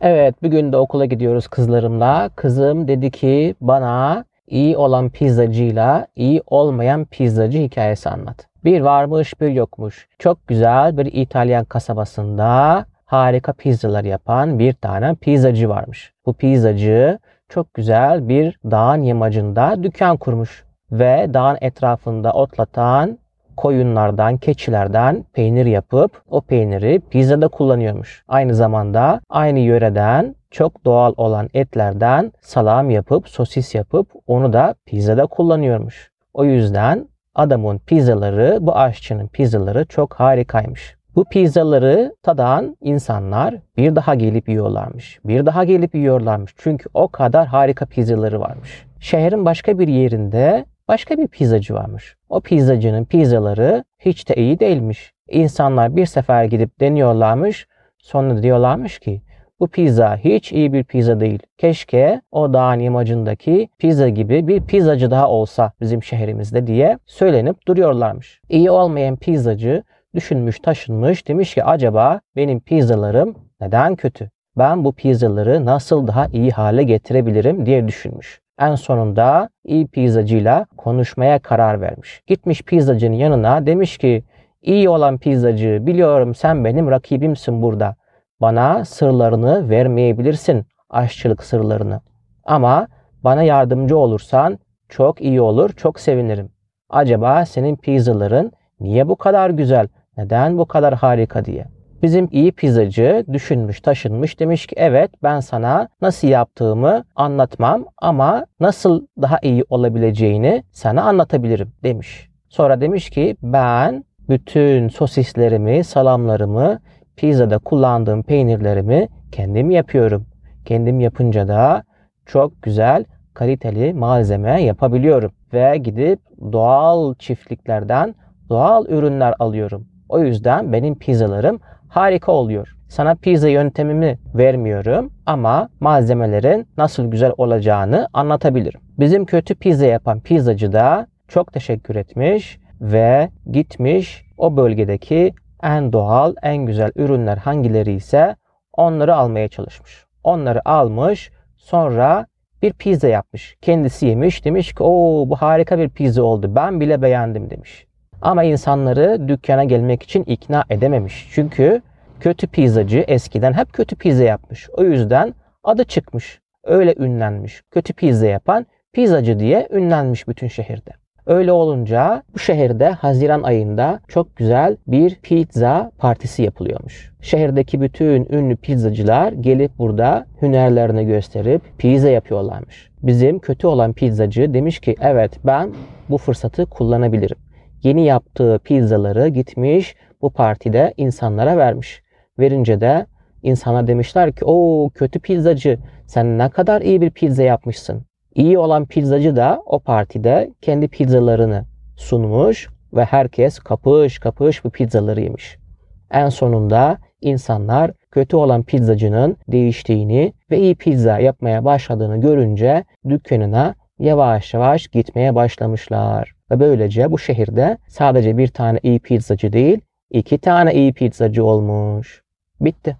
Evet bugün de okula gidiyoruz kızlarımla. Kızım dedi ki bana iyi olan pizzacıyla iyi olmayan pizzacı hikayesi anlat. Bir varmış bir yokmuş. Çok güzel bir İtalyan kasabasında harika pizzalar yapan bir tane pizzacı varmış. Bu pizzacı çok güzel bir dağın yamacında dükkan kurmuş ve dağın etrafında otlatan koyunlardan, keçilerden peynir yapıp o peyniri pizzada kullanıyormuş. Aynı zamanda aynı yöreden çok doğal olan etlerden salam yapıp, sosis yapıp onu da pizzada kullanıyormuş. O yüzden adamın pizzaları, bu aşçının pizzaları çok harikaymış. Bu pizzaları tadan insanlar bir daha gelip yiyorlarmış. Bir daha gelip yiyorlarmış. Çünkü o kadar harika pizzaları varmış. Şehrin başka bir yerinde başka bir pizzacı varmış. O pizzacının pizzaları hiç de iyi değilmiş. İnsanlar bir sefer gidip deniyorlarmış. Sonra diyorlarmış ki bu pizza hiç iyi bir pizza değil. Keşke o dağın imajındaki pizza gibi bir pizzacı daha olsa bizim şehrimizde diye söylenip duruyorlarmış. İyi olmayan pizzacı düşünmüş taşınmış demiş ki acaba benim pizzalarım neden kötü? Ben bu pizzaları nasıl daha iyi hale getirebilirim diye düşünmüş. En sonunda iyi pizzacıyla konuşmaya karar vermiş. Gitmiş pizzacının yanına demiş ki iyi olan pizzacı biliyorum sen benim rakibimsin burada. Bana sırlarını vermeyebilirsin aşçılık sırlarını. Ama bana yardımcı olursan çok iyi olur, çok sevinirim. Acaba senin pizzaların niye bu kadar güzel, neden bu kadar harika diye. Bizim iyi pizzacı düşünmüş, taşınmış demiş ki evet ben sana nasıl yaptığımı anlatmam ama nasıl daha iyi olabileceğini sana anlatabilirim demiş. Sonra demiş ki ben bütün sosislerimi, salamlarımı, pizzada kullandığım peynirlerimi kendim yapıyorum. Kendim yapınca da çok güzel, kaliteli malzeme yapabiliyorum ve gidip doğal çiftliklerden doğal ürünler alıyorum. O yüzden benim pizzalarım harika oluyor. Sana pizza yöntemimi vermiyorum ama malzemelerin nasıl güzel olacağını anlatabilirim. Bizim kötü pizza yapan pizzacı da çok teşekkür etmiş ve gitmiş o bölgedeki en doğal, en güzel ürünler hangileri ise onları almaya çalışmış. Onları almış, sonra bir pizza yapmış. Kendisi yemiş, demiş ki o bu harika bir pizza oldu. Ben bile beğendim demiş. Ama insanları dükkana gelmek için ikna edememiş. Çünkü kötü pizzacı eskiden hep kötü pizza yapmış. O yüzden adı çıkmış. Öyle ünlenmiş. Kötü pizza yapan pizzacı diye ünlenmiş bütün şehirde. Öyle olunca bu şehirde Haziran ayında çok güzel bir pizza partisi yapılıyormuş. Şehirdeki bütün ünlü pizzacılar gelip burada hünerlerini gösterip pizza yapıyorlarmış. Bizim kötü olan pizzacı demiş ki evet ben bu fırsatı kullanabilirim yeni yaptığı pizzaları gitmiş bu partide insanlara vermiş. Verince de insana demişler ki o kötü pizzacı sen ne kadar iyi bir pizza yapmışsın. İyi olan pizzacı da o partide kendi pizzalarını sunmuş ve herkes kapış kapış bu pizzaları yemiş. En sonunda insanlar kötü olan pizzacının değiştiğini ve iyi pizza yapmaya başladığını görünce dükkanına yavaş yavaş gitmeye başlamışlar. Ve böylece bu şehirde sadece bir tane iyi pizzacı değil, iki tane iyi pizzacı olmuş. Bitti.